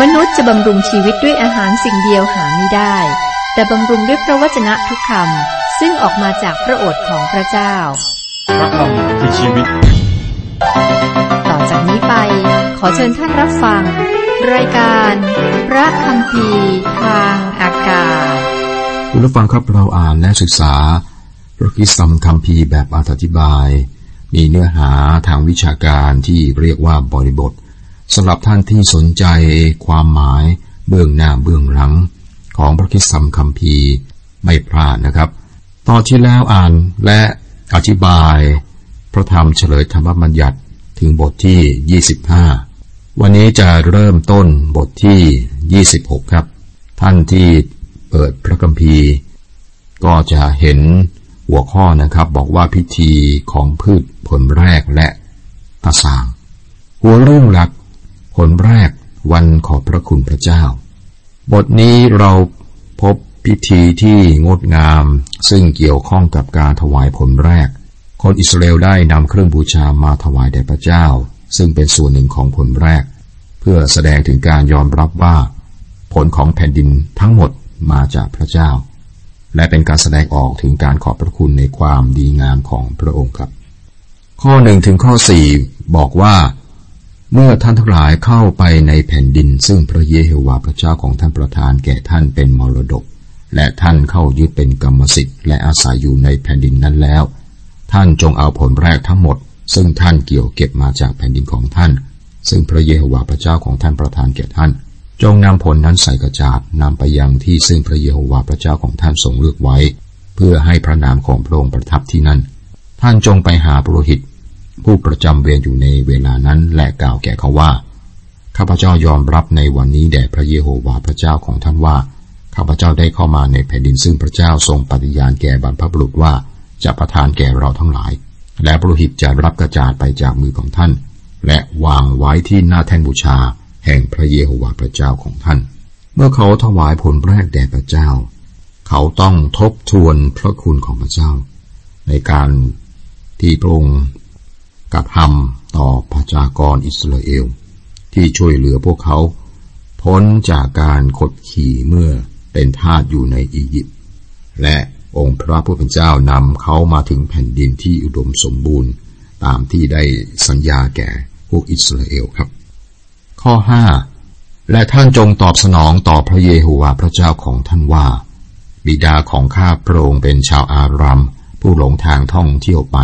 มนุษย์จะบำรุงชีวิตด้วยอาหารสิ่งเดียวหาไม่ได้ แต่บำรุงด้วยพระวจนะทุกคำซึ่งออกมาจากพระโอษฐ์ของพระเจ้า พระคำคือชีวิต ต่อจากนี้ไป ขอเชิญท่านรับฟัง รายการ พระคำพีทางอากาศคุณผู้ฟังครับเราอ่านและศึกษา พระคิสตัมคัมภีร์แบบอธิบาย มีเนื้อหาทางวิชาการที่เรียกว่าบริบท สำหรับท่านที่สนใจความหมายเบื้องหน้าเบื้องหลัง ของพระคิดสัมคัมภีร์ไม่พลาดนะครับ ตอนที่แล้วอ่านและอธิบาย พระธรรมเฉลยธรรมบัญญัติถึงบทที่ 25 วันนี้จะเริ่มต้นบทที่ 26 ครับ ท่านที่เปิดพระคัมภีร์ ก็จะเห็นหัวข้อนะครับบอกว่าพิธีของพืชผลแรกและตาสาง หัวเรื่องหลัก ลแรกวันขอบพระคุณพระเจ้า บทนี้เราพบพิธีที่งดงาม ซึ่งเกี่ยวข้องกับการถวายผลแรก คนอิสราเอลได้นำเครื่องบูชามาถวายแด่พระเจ้า ซึ่งเป็นส่วนหนึ่งของผลแรก เพื่อแสดงถึงการยอมรับว่า ผลของแผ่นดินทั้งหมดมาจากพระเจ้า และเป็นการแสดงออกถึงการขอบพระคุณในความดีงามของพระองค์ครับ ข้อหนึ่งถึงข้อสี่บอกว่า เมื่อท่านทั้งหลายเข้าไปในแผ่นดิน ซึ่งพระเยโฮวาห์พระเจ้าของท่านประทานแก่ท่านเป็นมรดก และท่านเข้ายึดเป็นกรรมสิทธิ์และอาศัยอยู่ในแผ่นดินนั้นแล้ว ท่านจงเอาผลแรกทั้งหมด ซึ่งท่านเกี่ยวเก็บมาจากแผ่นดินของท่าน ซึ่งพระเยโฮวาห์พระเจ้าของท่านประทานแก่ท่าน จงนำผลนั้นใส่กระจาดนำไปยังที่ซึ่งพระเยโฮวาห์พระเจ้าของท่านทรงเลือกไว้ เพื่อให้พระนามของพระองค์ประทับที่นั่น ท่านจงไปหาปุโรหิต ผู้ประจำเวรอยู่ในเวลานั้นและกล่าวแก่เขาว่า ข้าพเจ้ายอมรับในวันนี้แด่พระเยโฮวาห์พระเจ้าของท่านว่า ข้าพเจ้าได้เข้ามาในแผ่นดินซึ่งพระเจ้าทรงปฏิญาณแก่บรรพบุรุษว่าจะประทานแก่เราทั้งหลาย และปรหิตจะรับกระจาดไปจากมือของท่าน และวางไว้ที่หน้าแท่นบูชา แห่งพระเยโฮวาห์พระเจ้าของท่าน เมื่อเขาถวายผลแรกแด่พระเจ้า เขาต้องทบทวนพระคุณของพระเจ้า ในการที่พระองค์ กับฮัมต่อประชากรอิสราเอล ที่ช่วยเหลือพวกเขา พ้นจากการขดขี่เมื่อเป็นทาสอยู่ในอียิปต์และองค์พระผู้เป็นเจ้านำเขามาถึงแผ่นดินที่อุดมสมบูรณ์ ตามที่ได้สัญญาแก่พวกอิสราเอลครับ ข้อ 5 และท่านจงตอบสนองต่อพระเยโฮวาห์พระเจ้าของท่านว่า บิดาของข้าพระองค์เป็นชาวอารัมผู้หลงทางท่องเที่ยวไป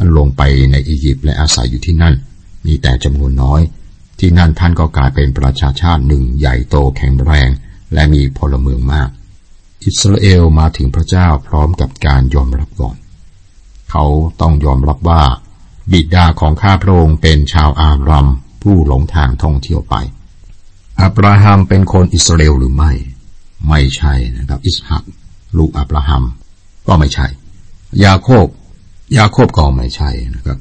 ท่านลงไปในอียิปต์และอาศัยอยู่ที่นั่น มีแต่จำนวนน้อย ที่นั่นท่านก็กลายเป็นประชาชาติหนึ่งใหญ่โตแข็งแรง และมีพลเมืองมาก อิสราเอลมาถึงพระเจ้าพร้อมกับการยอมรับก่อน เขาต้องยอมรับว่า บิดาของข้าพระองค์เป็นชาวอารัมผู้หลงทางท่องเที่ยวไป อับราฮัมเป็นคนอิสราเอลหรือไม่ ไม่ใช่นะครับ อิสหักลูกอับราฮัมก็ไม่ใช่ ยาโคบ ยาโคบก็ไม่ใช่นะครับ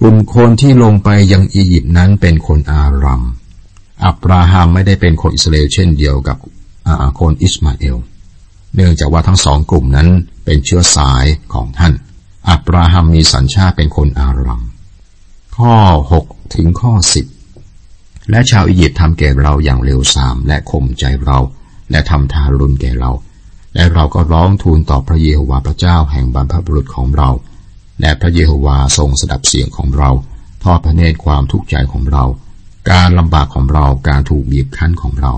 กลุ่มคนที่ลงไปยังอียิปต์นั้นเป็นคนอารัม อับราฮัมไม่ได้เป็นคนอิสราเอลเช่นเดียวกับคนอิสมาเอล เนื่องจากว่าทั้งสองกลุ่มนั้นเป็นเชื้อสายของท่าน อับราฮัมมีสัญชาติเป็นคนอารัม ข้อ 6 ถึงข้อ 10 และชาวอียิปต์ทำแก่เราอย่างเร็วสามและข่มใจเรา และทำทารุณแก่เรา และเราก็ร้องทูลต่อพระเยโฮวาห์พระเจ้าแห่งบรรพบุรุษของเรา และพระเยโฮวาทรงสดับเสียงของเรา ทอดพระเนตรความทุกข์ใจของเรา การลำบากของเราการถูกบีบคั้นของเรา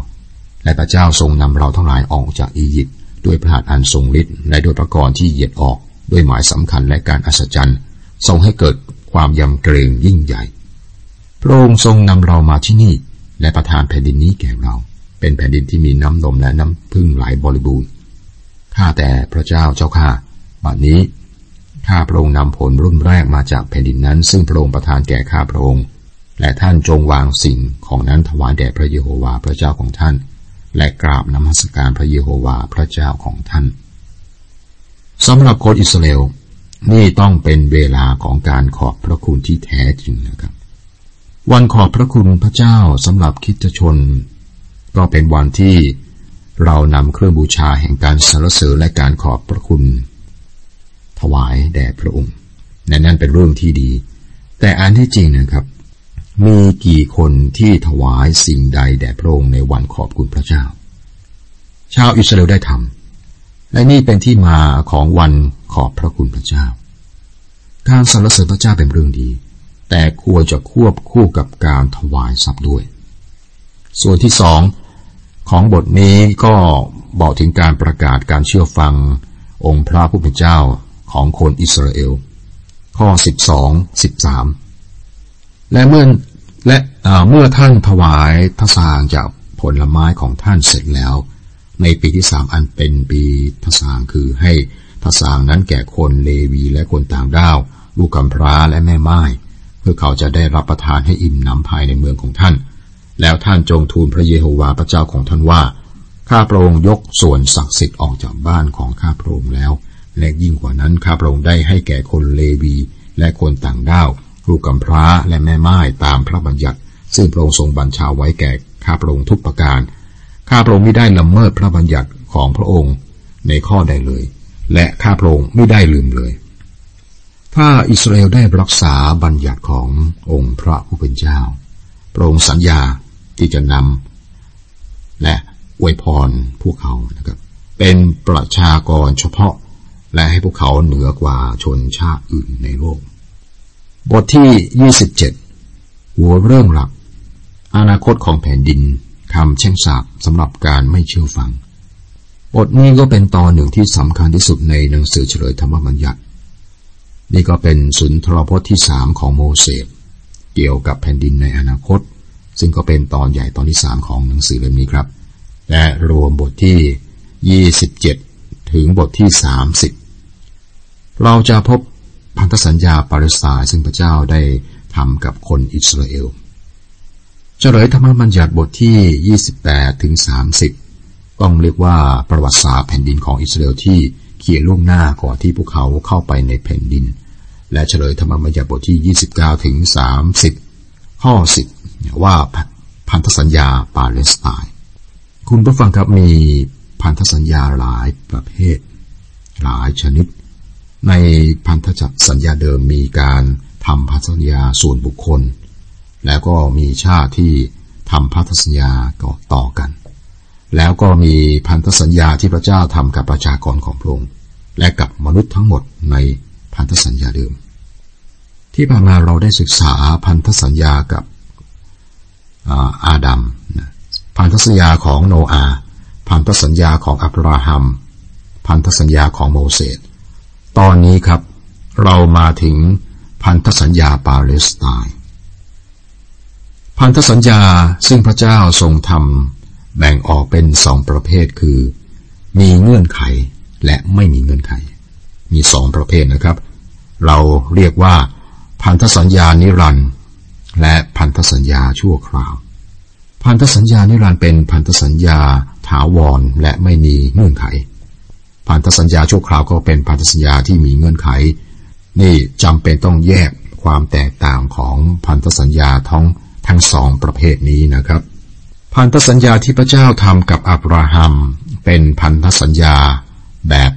และพระเจ้าทรงนำเราทั้งหลายออกจากอียิปต์ด้วยพระหัตถ์อันทรงฤทธิ์และด้วยประกรณ์ที่เหยียดออกด้วยหมายสำคัญและการอัศจรรย์ ทรงให้เกิดความยำเกรงยิ่งใหญ่ พระองค์ทรงนำเรามาที่นี่ และประทานแผ่นดินนี้แก่เรา เป็นแผ่นดินที่มีน้ำนมและน้ำพึ่งไหลบริบูรณ์ข้าแต่พระเจ้าเจ้าข้าบัดนี้ ข้าพระองค์นำผลรุ่นแรกมาจากแผ่นดินนั้น ซึ่งพระองค์ประทานแก่ข้าพระองค์ และท่านจงวางสิ่งของนั้นถวายแด่พระเยโฮวาห์พระเจ้าของท่าน และกราบนมัสการพระเยโฮวาห์พระเจ้าของท่านสำหรับคนอิสราเอลนี่ต้องเป็นเวลาของการขอบพระคุณที่แท้จริงนะครับ วันขอบพระคุณพระเจ้าสำหรับคิดชน ก็เป็นวันที่เรานำเครื่องบูชาแห่งการสรรเสริญและการขอบพระคุณ ถวายแด่พระองค์นั่นนั่นเป็นเรื่องที่ดี แต่อันที่จริงนะครับ มีกี่คนที่ถวายสิ่งใดแด่พระองค์ในวันขอบคุณพระเจ้า ชาวอิสราเอลได้ทำและนี่เป็นที่มาของวันขอบพระคุณพระเจ้า การสรรเสริญพระเจ้าเป็นเรื่องดี แต่ควรจะควบคู่กับการถวายทรัพย์ด้วย ส่วนที่สองของบทนี้ก็บอกถึงการประกาศการเชื่อฟังองค์พระผู้เป็นเจ้า ของคนอิสราเอล ข้อ 12 13 และเมื่อและเมื่อท่านถวายทศางจากผลไม้ของท่านเสร็จแล้ว ในปีที่สามอันเป็นปีทศางคือให้ทศางนั้นแก่คนเลวีและคนต่างด้าว ลูกกำพร้าและแม่ไม้เพื่อเขาจะได้รับประทานให้อิ่มน้ำภายในเมืองของท่าน แล้วท่านจงทูลพระเยโฮวาห์พระเจ้าของท่านว่าข้าพระองค์ยกส่วนศักดิ์สิทธิ์ออกจากบ้านของข้าพระองค์แล้ว และยิ่งกว่านั้นข้าพระองค์ได้ให้แก่คนเลวี และคนต่างด้าวลูกกำพร้าและแม่ไม้ตามพระบัญญัติ ซึ่งพระองค์ทรงบัญชาไว้แก่ข้าพระองค์ทุกประการ ข้าพระองค์ไม่ได้ละเมิดพระบัญญัติของพระองค์ในข้อใดเลย และข้าพระองค์ไม่ได้ลืมเลย ถ้าอิสราเอลได้รักษาบัญญัติขององค์พระผู้เป็นเจ้า พระองค์สัญญาที่จะนำและอวยพรพวกเขานะครับ เป็นประชากรเฉพาะ และให้พวกเขาเหนือกว่าชนชาติอื่นในโลก บทที่ 27 หัวเรื่องหลัก อนาคตของแผ่นดินคำแช่งสาบสำหรับการไม่เชื่อฟัง บทนี้ก็เป็นตอนหนึ่งที่สำคัญที่สุดในหนังสือเฉลยธรรมบัญญัติ นี่ก็เป็นสุนทรพจน์ที่สามของโมเสสเกี่ยวกับแผ่นดินในอนาคต ซึ่งก็เป็นตอนใหญ่ตอนที่สามของหนังสือเล่มนี้ครับ และรวมบทที่ 27 ถึงบทที่30เราจะพบพันธสัญญาปาเลสไตน์ซึ่งพระเจ้าได้ทำกับคนอิสราเอลเฉลยธรรมบัญญัติบทที่ 28ถึง30 ต้องเรียกว่าประวัติศาสตร์แผ่นดินของอิสราเอลที่เขียนล่วงหน้าก่อนที่พวกเขาเข้าไปในแผ่นดิน และเฉลยธรรมบัญญัติบทที่ 29ถึง30 ข้อ 10 ว่าพันธสัญญาปาเลสไตน์คุณผู้ฟังครับมี พันธสัญญาหลายประเภท หลายชนิด ในพันธสัญญาเดิมมีการทำพันธสัญญาส่วนบุคคล แล้วก็มีชาติที่ทำพันธสัญญาก็ต่อกัน แล้วก็มีพันธสัญญาที่พระเจ้าทำกับประชากรของพระองค์และกับมนุษย์ทั้งหมดในพันธสัญญาเดิม ที่ผ่านมาเราได้ศึกษาพันธสัญญากับอาดัมพันธสัญญาของโนอา พันธสัญญาของอับราฮัม พันธสัญญาของโมเสส ตอนนี้ครับ เรามาถึงพันธสัญญาปาเลสไตน์ พันธสัญญาซึ่งพระเจ้าทรงทำแบ่งออกเป็นสองประเภทคือ มีเงื่อนไขและไม่มีเงื่อนไข มีสองประเภทนะครับ เราเรียกว่าพันธสัญญานิรันดร์และพันธสัญญาชั่วคราว พันธสัญญานิรันด์เป็นพันธสัญญาถาวรและไม่มีเงื่อนไข พันธสัญญาชั่วคราวก็เป็นพันธสัญญาที่มีเงื่อนไข นี่จำเป็นต้องแยกความแตกต่างของพันธสัญญาทั้งทั้งสองประเภทนี้นะครับ พันธสัญญาที่พระเจ้าทำกับอับราฮัม เป็นพันธสัญญาแบบ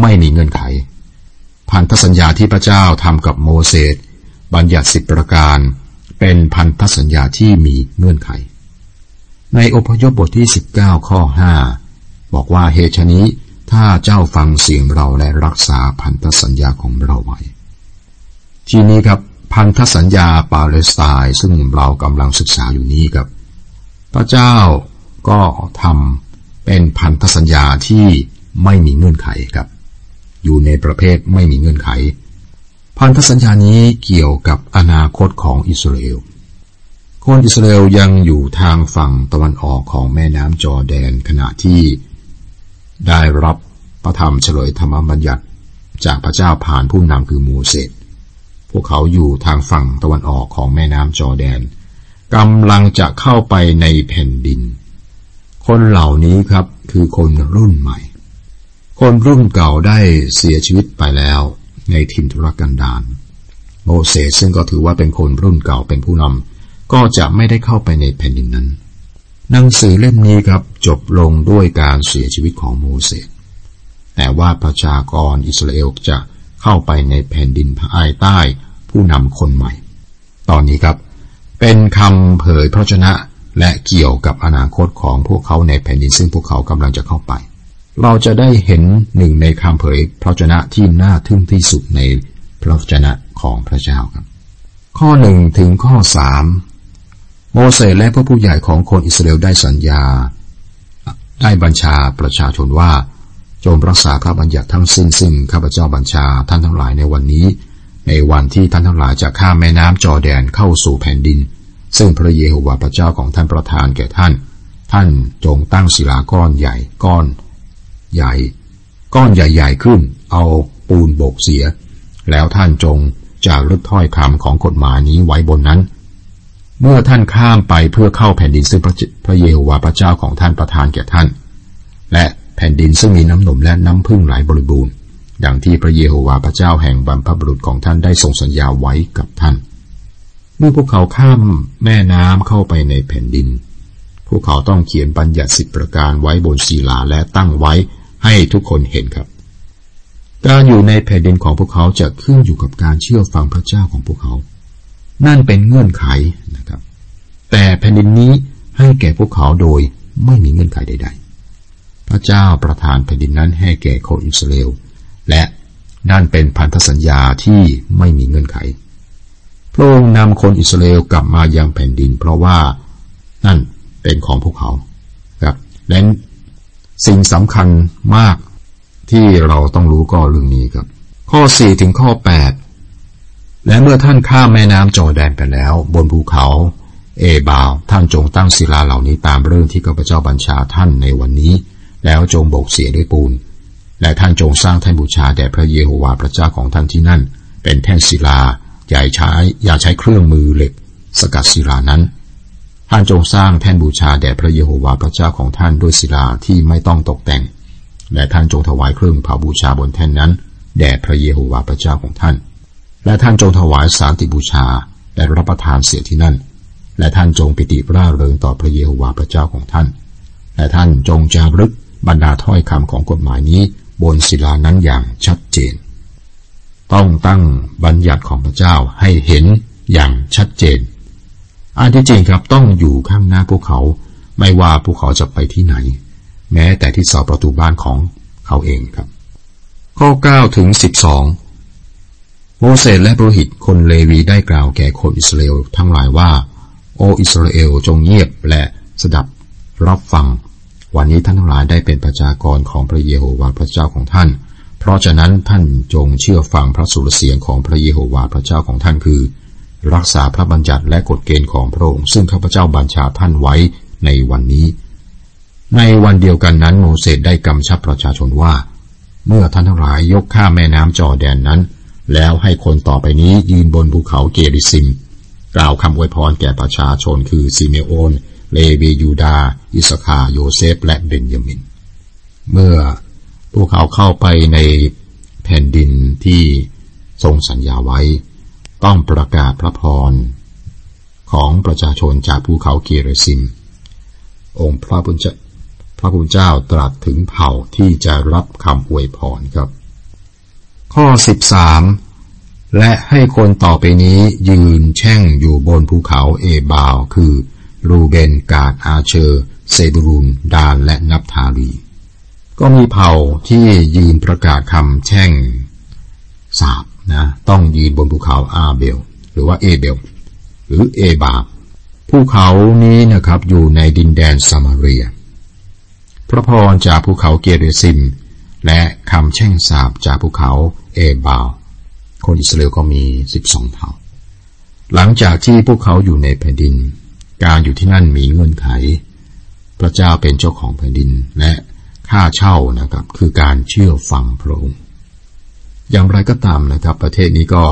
ไม่มีเงื่อนไข พันธสัญญาที่พระเจ้าทำกับโมเสสบัญญัติสิบประการ เป็นพันธสัญญาที่มีเงื่อนไข ในอพยพบทที่ 19 ข้อ 5 บอกว่าเหตุนี้ถ้าเจ้าฟังเสียงเราและรักษาพันธสัญญาของเราไว้ ทีนี้ครับพันธสัญญาปาเลสไตน์ซึ่งเรากำลังศึกษาอยู่นี้ครับ พระเจ้าก็ทำเป็นพันธสัญญาที่ไม่มีเงื่อนไขครับ อยู่ในประเภทไม่มีเงื่อนไข พันธสัญญานี้เกี่ยวกับอนาคตของอิสราเอล คนอิสราเอลยังอยู่ทางฝั่งตะวันออกของแม่น้ำจอแดนขณะที่ได้รับพระธรรมเฉลยธรรมบัญญัติจากพระเจ้าผ่านผู้นำคือโมเสส พวกเขาอยู่ทางฝั่งตะวันออกของแม่น้ำจอแดนกำลังจะเข้าไปในแผ่นดิน คนเหล่านี้ครับคือคนรุ่นใหม่ คนรุ่นเก่าได้เสียชีวิตไปแล้วในทินทุรกันดารโมเสสซึ่งก็ถือว่าเป็นคนรุ่นเก่าเป็นผู้นำ ก็จะไม่ได้เข้าไปในแผ่นดินนั้น หนังสือเล่มนี้ครับจบลงด้วยการเสียชีวิตของโมเสส แต่ว่าประชากรอิสราเอลจะเข้าไปในแผ่นดินภายใต้ผู้นำคนใหม่ ตอนนี้ครับ เป็นคำเผยพระชนะและเกี่ยวกับอนาคตของพวกเขาในแผ่นดินซึ่งพวกเขากำลังจะเข้าไป เราจะได้เห็นหนึ่งในคำเผยพระชนะที่น่าทึ่งที่สุดในพระชนะของพระเจ้าครับ ข้อหนึ่งถึงข้อสาม โมเสสและพระผู้ใหญ่ของคนอิสราเอลได้สัญญา ได้บัญชาประชาชนว่า จงรักษาพระบัญญัติทั้งสิ้นซึ่งข้าพเจ้าบัญชาท่านทั้งหลายในวันนี้ ในวันที่ท่านทั้งหลายจะข้ามแม่น้ำจอแดนเข้าสู่แผ่นดิน ซึ่งพระเยโฮวาห์พระเจ้าของท่านประทานแก่ท่าน ท่านจงตั้งศิลาก้อนใหญ่ก้อน ใหญ่ ก้อนใหญ่ๆขึ้น เอาปูนโบกเสีย แล้วท่านจงจารึกถ้อยคำของกฎหมายนี้ไว้บนนั้น เมื่อท่านข้ามไปเพื่อเข้าแผ่นดินซึ่งพระเยโฮวาห์พระเจ้าของท่านประทานแก่ท่าน และแผ่นดินซึ่งมีน้ำนมและน้ำพึ่งไหลบริบูรณ์ดังที่พระเยโฮวาห์พระเจ้าแห่งบรรพบุรุษของท่านได้ทรงสัญญาไว้กับท่าน เมื่อพวกเขาข้ามแม่น้ำเข้าไปในแผ่นดิน พวกเขาต้องเขียนบัญญัติสิบประการไว้บนศิลาและตั้งไว้ให้ทุกคนเห็นครับ การอยู่ในแผ่นดินของพวกเขาจะขึ้นอยู่กับการเชื่อฟังพระเจ้าของพวกเขา นั่นเป็นเงื่อนไข แต่แผ่นดินนี้ให้แก่พวกเขาโดยไม่มีเงื่อนไขใด ๆ พระเจ้าประทานแผ่นดินนั้นให้แก่คนอิสราเอล และนั่นเป็นพันธสัญญาที่ไม่มีเงื่อนไข พระองค์นำคนอิสราเอลกลับมายังแผ่นดิน เพราะว่านั่นเป็นของพวกเขาครับและสิ่งสำคัญมากที่เราต้องรู้ก็เรื่องนี้ครับ ข้อ 4 ถึงข้อ 8 และเมื่อท่านข้ามแม่น้ำจอแดนไปแล้ว บนภูเขา เอบาว ท่านจงตั้งศิลาเหล่านี้ตามเรื่องที่ข้าพเจ้าบัญชาท่านในวันนี้ แล้วจงโบกเสียด้วยปูน และท่านจงสร้างแท่นบูชาแด่พระเยโฮวาห์พระเจ้าของท่านที่นั่น เป็นแท่นศิลาอย่าใช้อย่าใช้เครื่องมือเหล็ก สกัดศิลานั้น ท่านจงสร้างแท่นบูชาแด่พระเยโฮวาห์พระเจ้าของท่านด้วยศิลาที่ไม่ต้องตกแต่ง และท่านจงถวายเครื่องเผาบูชาบนแท่นนั้น แด่พระเยโฮวาห์พระเจ้าของท่าน และท่านจงถวายสารติบูชาและรับประทานเสียที่นั่น และท่านจงปิติร่าเริงต่อพระเยโฮวาห์พระเจ้าของท่าน และท่านจงจารึกบรรดาถ้อยคำของกฎหมายนี้ บนศิลานั้นอย่างชัดเจน ต้องตั้งบัญญัติของพระเจ้าให้เห็นอย่างชัดเจน อันที่จริงครับต้องอยู่ข้างหน้าพวกเขา ไม่ว่าพวกเขาจะไปที่ไหน แม้แต่ที่เสาประตูบ้านของเขาเองครับ ข้อ 9 ถึง 12 โมเสสและโปรหิตคนเลวีได้กล่าวแก่คนอิสราเอลทั้งหลายว่า โออิสราเอลจงเงียบและสดับรับฟัง วันนี้ท่านทั้งหลายได้เป็นประชากรของพระเยโฮวาห์พระเจ้าของท่าน เพราะฉะนั้นท่านจงเชื่อฟังพระสุรเสียงของพระเยโฮวาห์พระเจ้าของท่านคือ รักษาพระบัญญัติและกฎเกณฑ์ของพระองค์ซึ่งข้าพเจ้าบัญชาท่านไว้ในวันนี้ ในวันเดียวกันนั้นโมเสสได้กำชับประชาชนว่า เมื่อท่านทั้งหลายยกข้ามแม่น้ำจอแดนนั้น แล้วให้คนต่อไปนี้ยืนบนภูเขาเกริซิม กล่าวคำอวยพรแก่ประชาชนคือซิเมโอน เลวียูดา อิสสาคาร์ โยเซฟ และเบนยามิน เมื่อพวกเขาเข้าไปในแผ่นดินที่ทรงสัญญาไว้ ต้องประกาศพระพร ของประชาชนจากภูเขาเกเรซิม องค์พระพุทธพระพุทธเจ้าตรัสถึงเผ่าที่จะรับคำอวยพรครับ ข้อ 13 และให้คนต่อไปนี้ยืนแช่งอยู่บนภูเขาเอบาล คือ รูเบนกาดอาเชอร์ เศบูลุนดานและนัฟทาลีก็มีเผ่าที่ยืนประกาศคำแช่งสาบนะต้องยืนบนภูเขาอาเบล หรือว่าเอเบล หรือเอบาลภูเขานี้นะครับอยู่ในดินแดนซามาเรีย พระพรจากภูเขาเกเรซิม และคำแช่งสาบจากภูเขาเอบา คนอิสราเอลก็มีสิบสองเผ่า หลังจากที่พวกเขาอยู่ในแผ่นดิน การอยู่ที่นั่นมีเงื่อนไข พระเจ้าเป็นเจ้าของแผ่นดินและค่าเช่านะครับคือการเชื่อฟังพระองค์อย่างไรก็ตามนะครับ ประเทศนี้ก็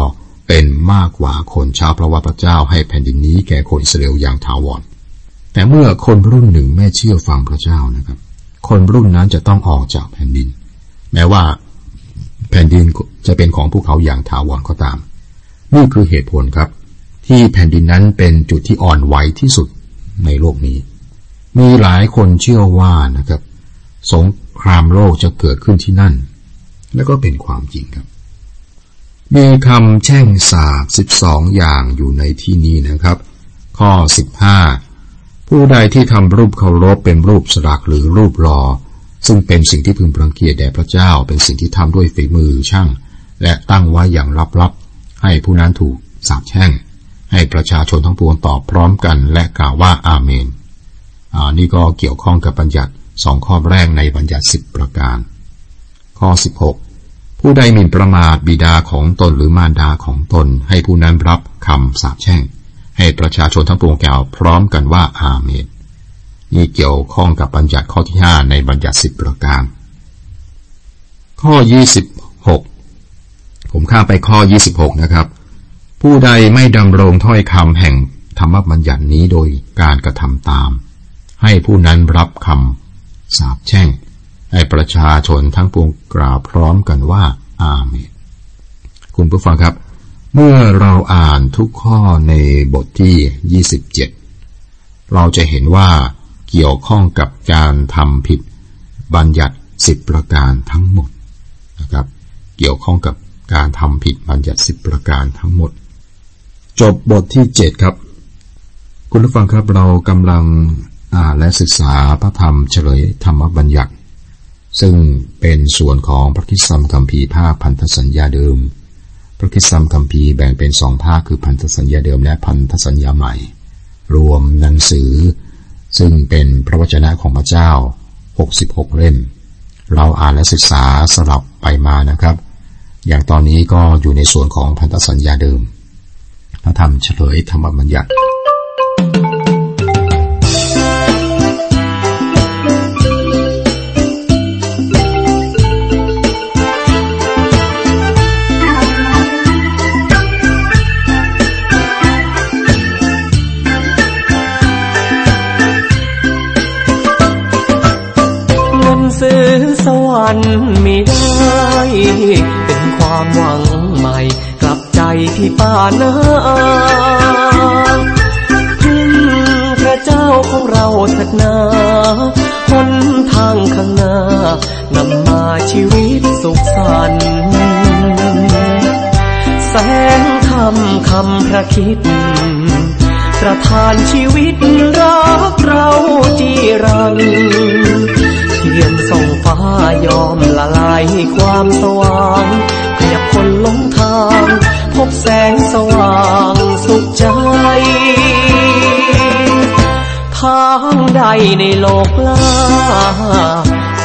เป็นมากกว่าคนชาวพระวพระเจ้าให้แผ่นดินนี้แก่คนอิสราเอลอย่างถาวร แต่เมื่อคนรุ่นหนึ่งไม่เชื่อฟังพระเจ้านะครับ คนรุ่นนั้นจะต้องออกจากแผ่นดิน แม้ว่า แผ่นดินจะเป็นของพวกเขาอย่างถาวรก็ตาม นี่คือเหตุผลครับ ที่แผ่นดินนั้นเป็นจุดที่อ่อนไหวที่สุดในโลกนี้ มีหลายคนเชื่อว่านะครับ สงครามโลกจะเกิดขึ้นที่นั่น และก็เป็นความจริงครับ มีคำแช่งสาบสิบสองอย่างอยู่ในที่นี้นะครับ ข้อ 15 ผู้ใดที่ทำรูปเคารพเป็นรูปสลักหรือรูปหลอ่อ ซึ่งเป็นสิ่งที่พึงปรังเกียจแด่พระเจ้าเป็นสิ่งที่ทำด้วยฝีมือช่าง และตั้งไว้อย่างลับๆ ให้ผู้นั้นถูกสาปแช่ง ให้ประชาชนทั้งปวงตอบพร้อมกัน และกล่าวว่าอาเมนอ่านี่ก็เกี่ยวข้องกับบัญญัติสองข้อแรกในบัญญัติสิบประการ ข้อ 16 ผู้ใดหมิ่นประมาทบิดาของตนหรือมารดาของตน ให้ผู้นั้นรับคำสาปแช่ง ให้ประชาชนทั้งปวงกล่าวพร้อมกันว่าอาเมน นี่เกี่ยวข้องกับบัญญัติข้อที่ห้าในบัญญัติสิบประการ ข้อยี่สิบหกผมข้ามไปข้อยี่สิบหกนะครับ ผู้ใดไม่ดำรงถ้อยคำแห่งธรรมบัญญัตินี้โดยการกระทำตาม ให้ผู้นั้นรับคำสาปแช่ง ให้ประชาชนทั้งปวงกล่าวพร้อมกันว่าอาเมนคุณผู้ฟังครับ เมื่อเราอ่านทุกข้อในบทที่ 27 เราจะเห็นว่า เกี่ยวข้องกับการทำผิดบัญญัติสิบประการทั้งหมดนะครับ เกี่ยวข้องกับการทำผิดบัญญัติสิบประการทั้งหมด จบบทที่เจ็ดครับ คุณผู้ฟังครับเรากำลังอ่านและศึกษาพระธรรมเฉลยธรรมบัญญัติ ซึ่งเป็นส่วนของพระคิดสัมคัมภีร์ภาคพันธสัญญาเดิม พระคิดสัมคัมภีร์แบ่งเป็นสองภาคคือพันธสัญญาเดิมและพันธสัญญาใหม่ รวมหนังสือ ซึ่งเป็นพระวจนะของพระเจ้า 66 เล่ม เราอ่านและศึกษาสลับไปมานะครับ อย่างตอนนี้ก็อยู่ในส่วนของพันธสัญญาเดิมพระธรรมเฉลยธรรมบัญญัติ เป็นความหวังใหม่ กลับใจพี่ป้านาพึ่งพระเจ้าของเราเถิดนาหนทางข้างหน้านำมาชีวิตสุขสันต์แสงธรรมคำพระคิดประทานชีวิตรักเราจีรังเทียนส่องฟ้ายอมละลายความสว่างขยับคนลงทาง พบแสงสว่างสุขใจทางใดในโลกล่า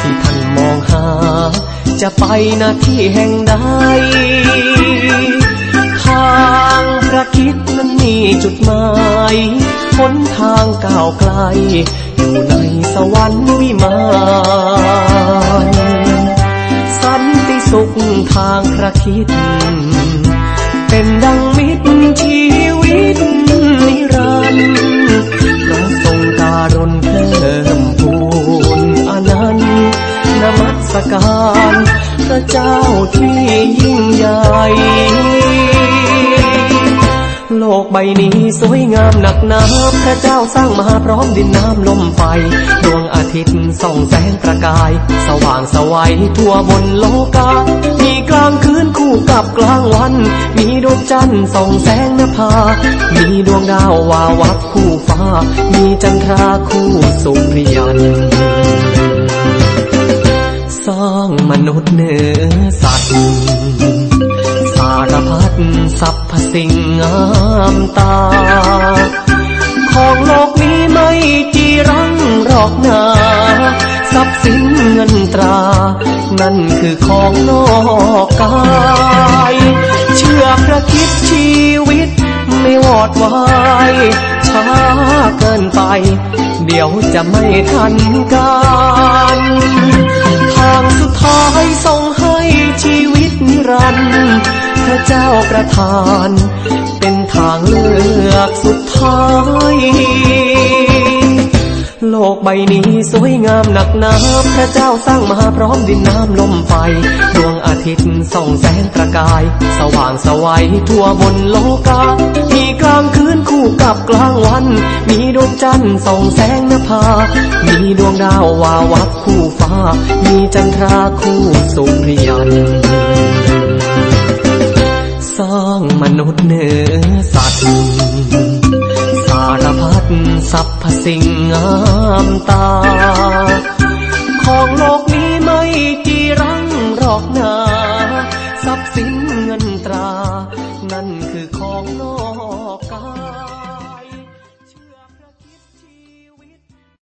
ที่ท่านมองหา จะไปนาที่แห่งใดทางพระคิดนั้นมีจุดหมายหนทางก้าวไกลอยู่ใน สวรรค์วิมานสันติสุขทางพระคิด เป็นดังมิตรชีวิตนิรันดร์พระทรงการุณเพิ่มพูนอนันต์นมัสการ พระเจ้าที่ยิ่งใหญ่ บนี้สวยงามหนักหนาพระเจ้าสร้างมาพร้อมดินน้ำลมไฟ ดวงอาทิตย์ส่องแสงประกาย สว่างสวัยทั่วบนโลกา มีกลางคืนคู่กับกลางวัน มีดวงจันทร์ส่องแสงนภา มีดวงดาววาวับคู่ฟ้า มีจันทราคู่สุริยันสร้างมนุษย์เนื้อสัตว์ารพัดสรรพสิ่งงามตา ของโลกนี้ไม่จีรังหรอกนาทรัพย์สินเงินตรา นั่นคือของนอกกาย เชื่อพระคิดชีวิตไม่วอดวายช้าเกินไป เดี๋ยวจะไม่ทันการ ทางสุดท้ายส่ง ชีวิตนิรันดร์พระเจ้าประทาน เป็นทางเลือกสุดท้าย โลกใบนี้สวยงามหนักหนาพระเจ้าสร้างมาพร้อมดินน้ำลมไฟ ดวงอาทิตย์ส่องแสงประกาย สว่างสวัยทั่วบนโลกา มีกลางคืนคู่กับกลางวัน มีดวงจันทร์ส่องแสงนภา มีดวงดาววาวับคู่ฟ้า มีจันทราคู่สุริยัน สร้างมนุษย์เนื้อสัตว์สาารพัดสรรพสิ่งงามตา ของโลกนี้ไม่จีรังหรอกนาทรัพย์สิน เ